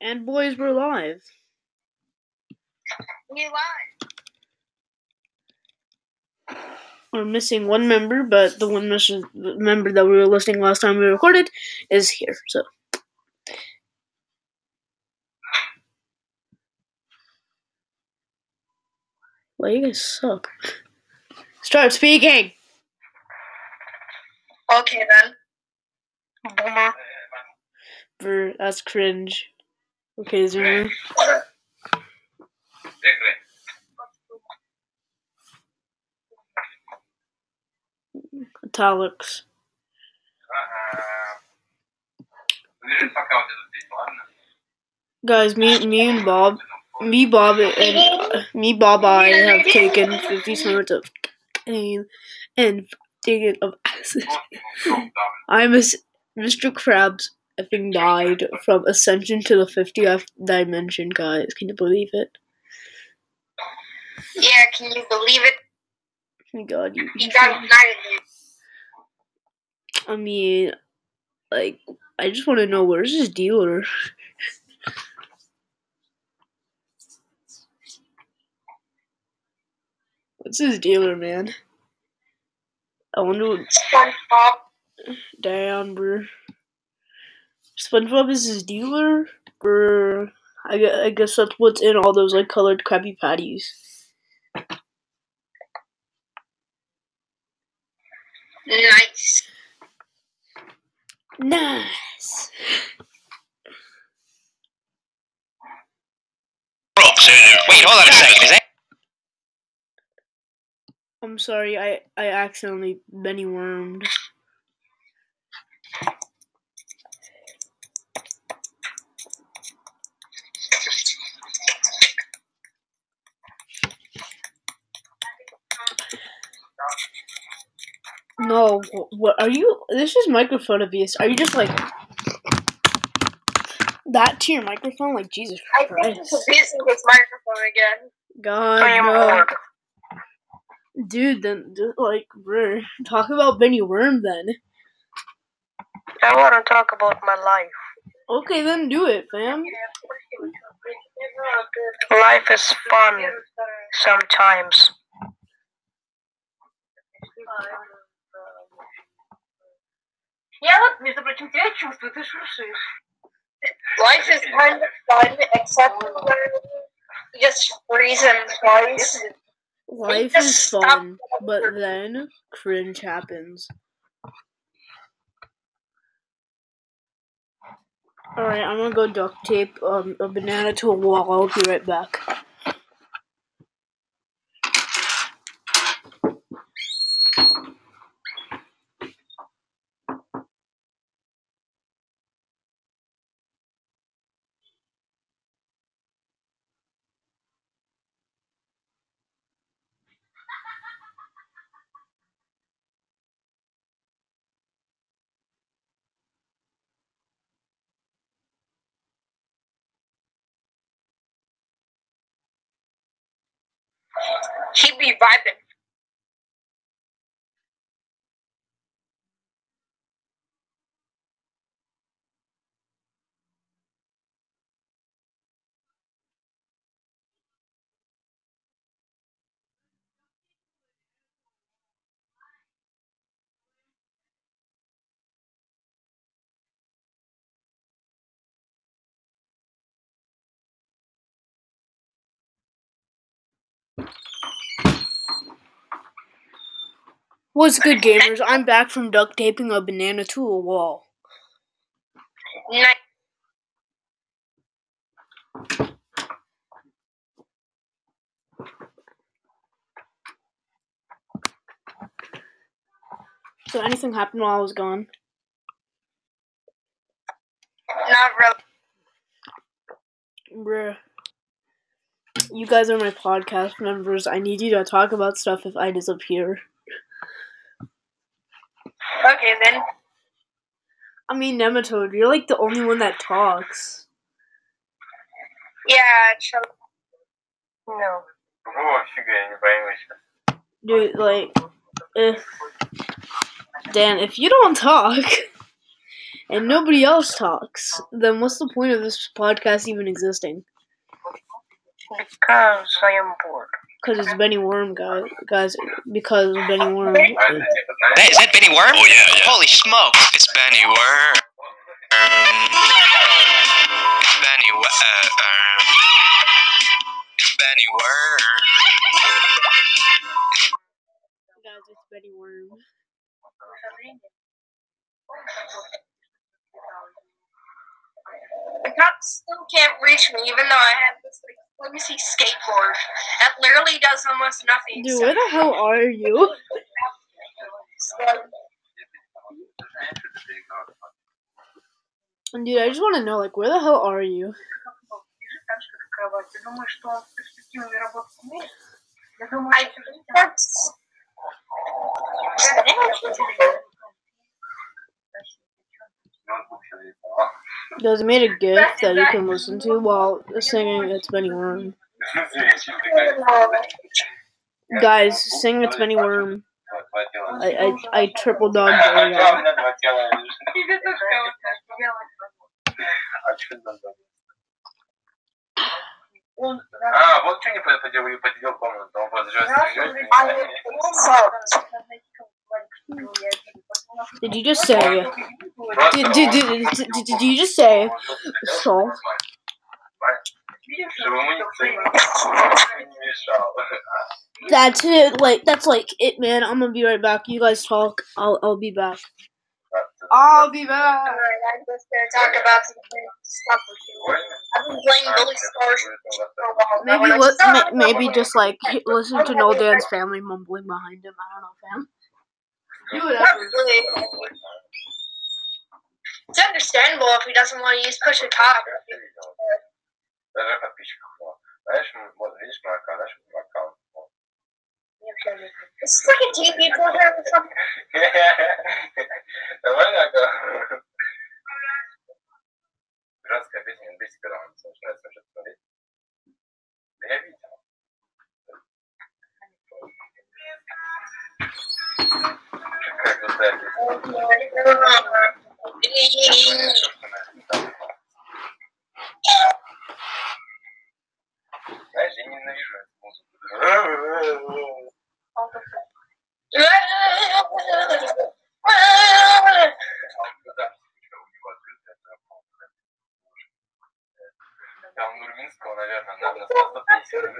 And boys, we're live. We live. We're missing one member, but the one member that we were listening last time we recorded is here. So, well, you guys suck. Start speaking. Okay then. Boomer. That's cringe. Okay, Zoomer. Italics. Guys, me, me and Bob, me, Bob, and me, Bob, I have taken 50 snorts of cocaine and taken of acid. I'm a, Mr. Krabs effing died from ascension to the 50th dimension, guys. Can you believe it? Yeah, can you believe it? Oh my god, you. Got ignited. I mean, like, I just want to know where's his dealer? What's his dealer, man? I wonder what. SpongeBob. Damn, bro. SpongeBob is his dealer? Or. I, gue- I guess that's what's in all those, like, colored Krabby Patties. Nice. Nice. Wait, hold on a second. Is that I'm sorry, I, I accidentally Benny wormed. No, what are you? This is microphone abuse. Are you just like that to your microphone? Like Jesus I think Christ, abusing his microphone again. God, no. dude. Then, just, like, bruh, talk about Benny Worm then. I want to talk about my life. Okay, then do it, fam. Life is fun sometimes. Я вот, между прочим, тебя чувствую, ты шуршишь. Life is kind of fun, except when you just freeze and twice. Life just is stop fun, but then cringe happens. Alright, I'm gonna go duct tape um, a banana to a wall. I'll be right back. He'd be vibing. What's good, gamers? I'm back from duct taping a banana to a wall. Nice. So, anything happened while I was gone? Not really. Bruh. You guys are my podcast members. I need you to talk about stuff if I disappear. Okay, then. I mean, Nematode, you're like the only one that talks. Yeah. No. Dude, like, if. Dan, if you don't talk and nobody else talks, then what's the point of this podcast even existing? Because I am bored. Because it's Benny Worm, guys. Guys, because Benny Worm. That, is that Benny Worm? Oh yeah, yeah. Holy smokes! It's Benny Worm. It's Benny Worm. Uh, uh, it's Benny Worm. Guys, it's Benny Worm. cops still can't reach me, even though I have this like flimsy skateboard that literally does almost nothing. Dude, so. where the hell are you? Dude, I just want to know, like, where the hell are you? I think that's... Guys, I made a gift that you can listen to while singing It's Benny Worm. Guys, sing It's Benny Worm. I, I, I triple dog dare y'all. тебе тоже кого-то делать. Он А, вот что не поделал, поделил комнату. Он подождет, раз он Did you just say? Did, did, did, did, did you just say salt? That's it. Like that's like it, man. I'm gonna be right back. You guys talk. I'll I'll be back. I'll be back. Maybe li- ma- maybe just like listen to No Dan's family mumbling behind him. I don't know, fam. Do whatever. It's understandable if he doesn't want to use push to talk. It's like a TV program or something. ненавижу эту музыку. Там Нурминского, наверное, надо просто песен.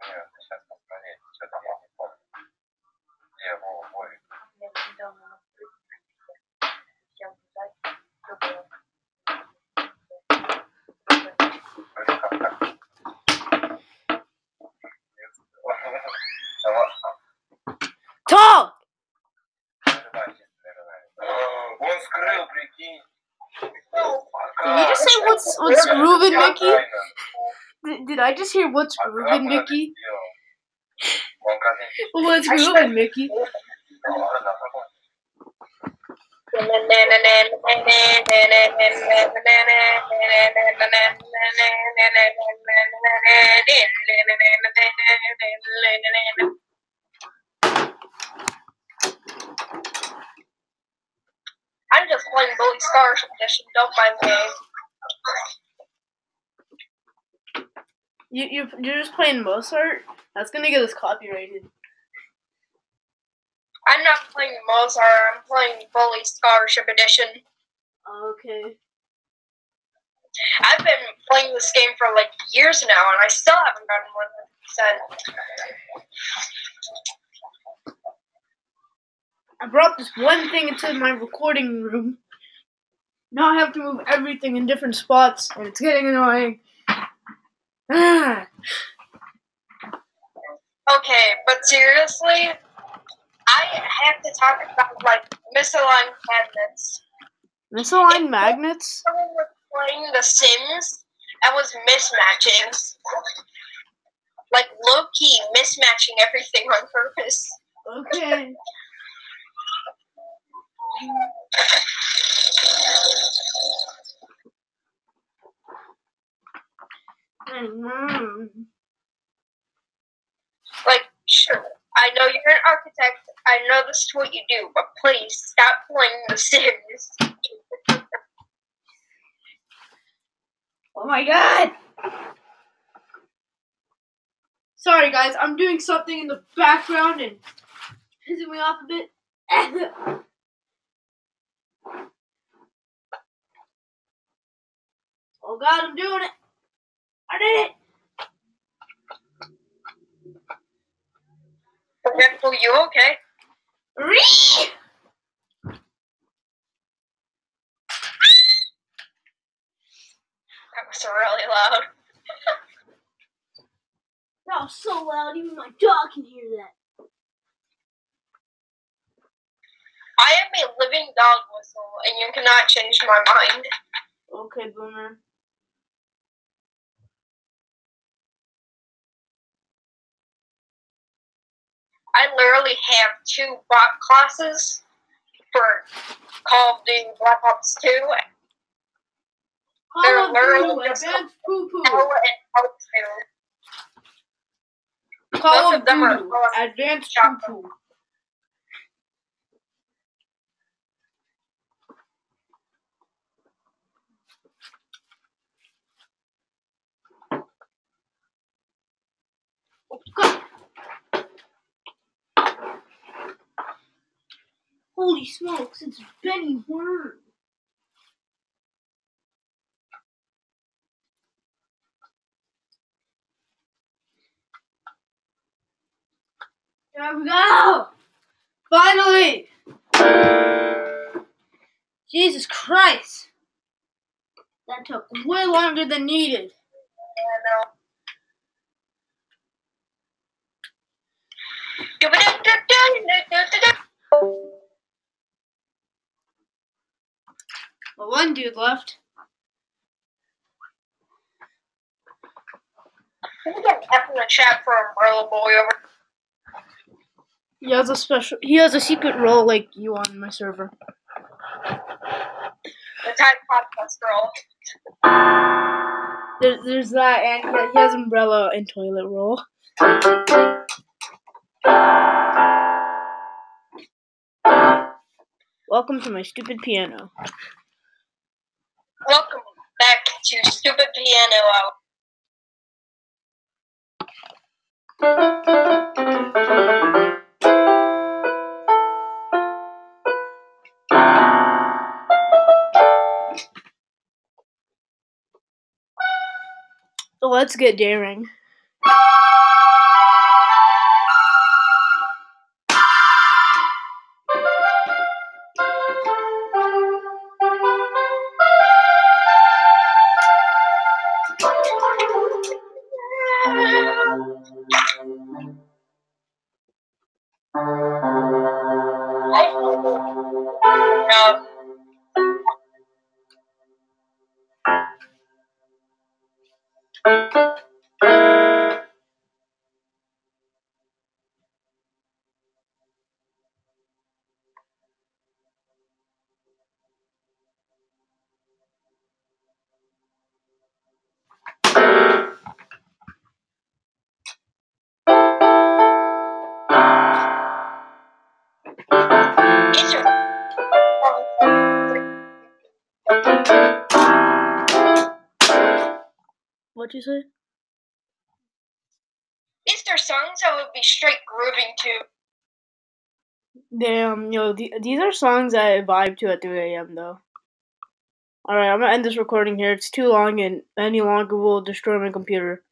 Нет, сейчас посмотреть, что там я не what's what's grooving, Mickey? Did, did I just hear what's grooving, Mickey? What's grooving, Mickey? I'm just playing Billy Stars edition, don't mind me. You you you're just playing Mozart? That's gonna get us copyrighted. I'm not playing Mozart, I'm playing Bully Scholarship Edition. Okay. I've been playing this game for like years now, and I still haven't gotten 100%. I brought this one thing into my recording room. Now I have to move everything in different spots, and it's getting annoying. Ah. Okay, but seriously, I have to talk about like misaligned magnets. Misaligned magnets? Someone was playing The Sims and was mismatching. Like low key mismatching everything on purpose. Okay. Mm. Like, sure, I know you're an architect. I know this is what you do, but please stop playing The Sims. Oh my god! Sorry guys, I'm doing something in the background and pissing me off a bit. oh god, I'm doing it! I did it! Forgetful, you okay? Ree! That was really loud. That was so loud, even my dog can hear that. I am a living dog whistle, and you cannot change my mind. Okay, Boomer. I literally have two bot classes for Call of Duty Black Ops 2, They're of literally Duty, advanced poo poo. And Hope 2. Call both of them are- Duty, advanced poo poo. Holy smokes, it's Benny Worm. There we go! Finally! Jesus Christ! That took way longer than needed. And, uh, one dude left. Can we get an F in the chat for Umbrella Boy over? He has a special. He has a secret role like you on my server. The Tide Podcast Girl. There, there's that, and he- he has umbrella and toilet roll. Welcome to my stupid piano. To Stupid Piano Hour. Let's get daring. Um, these What'd you say? these are songs I would be straight grooving to. Damn, yo, th- these are songs I vibe to at 3 a.m. though. Alright, I'm gonna end this recording here. It's too long, and any longer will destroy my computer.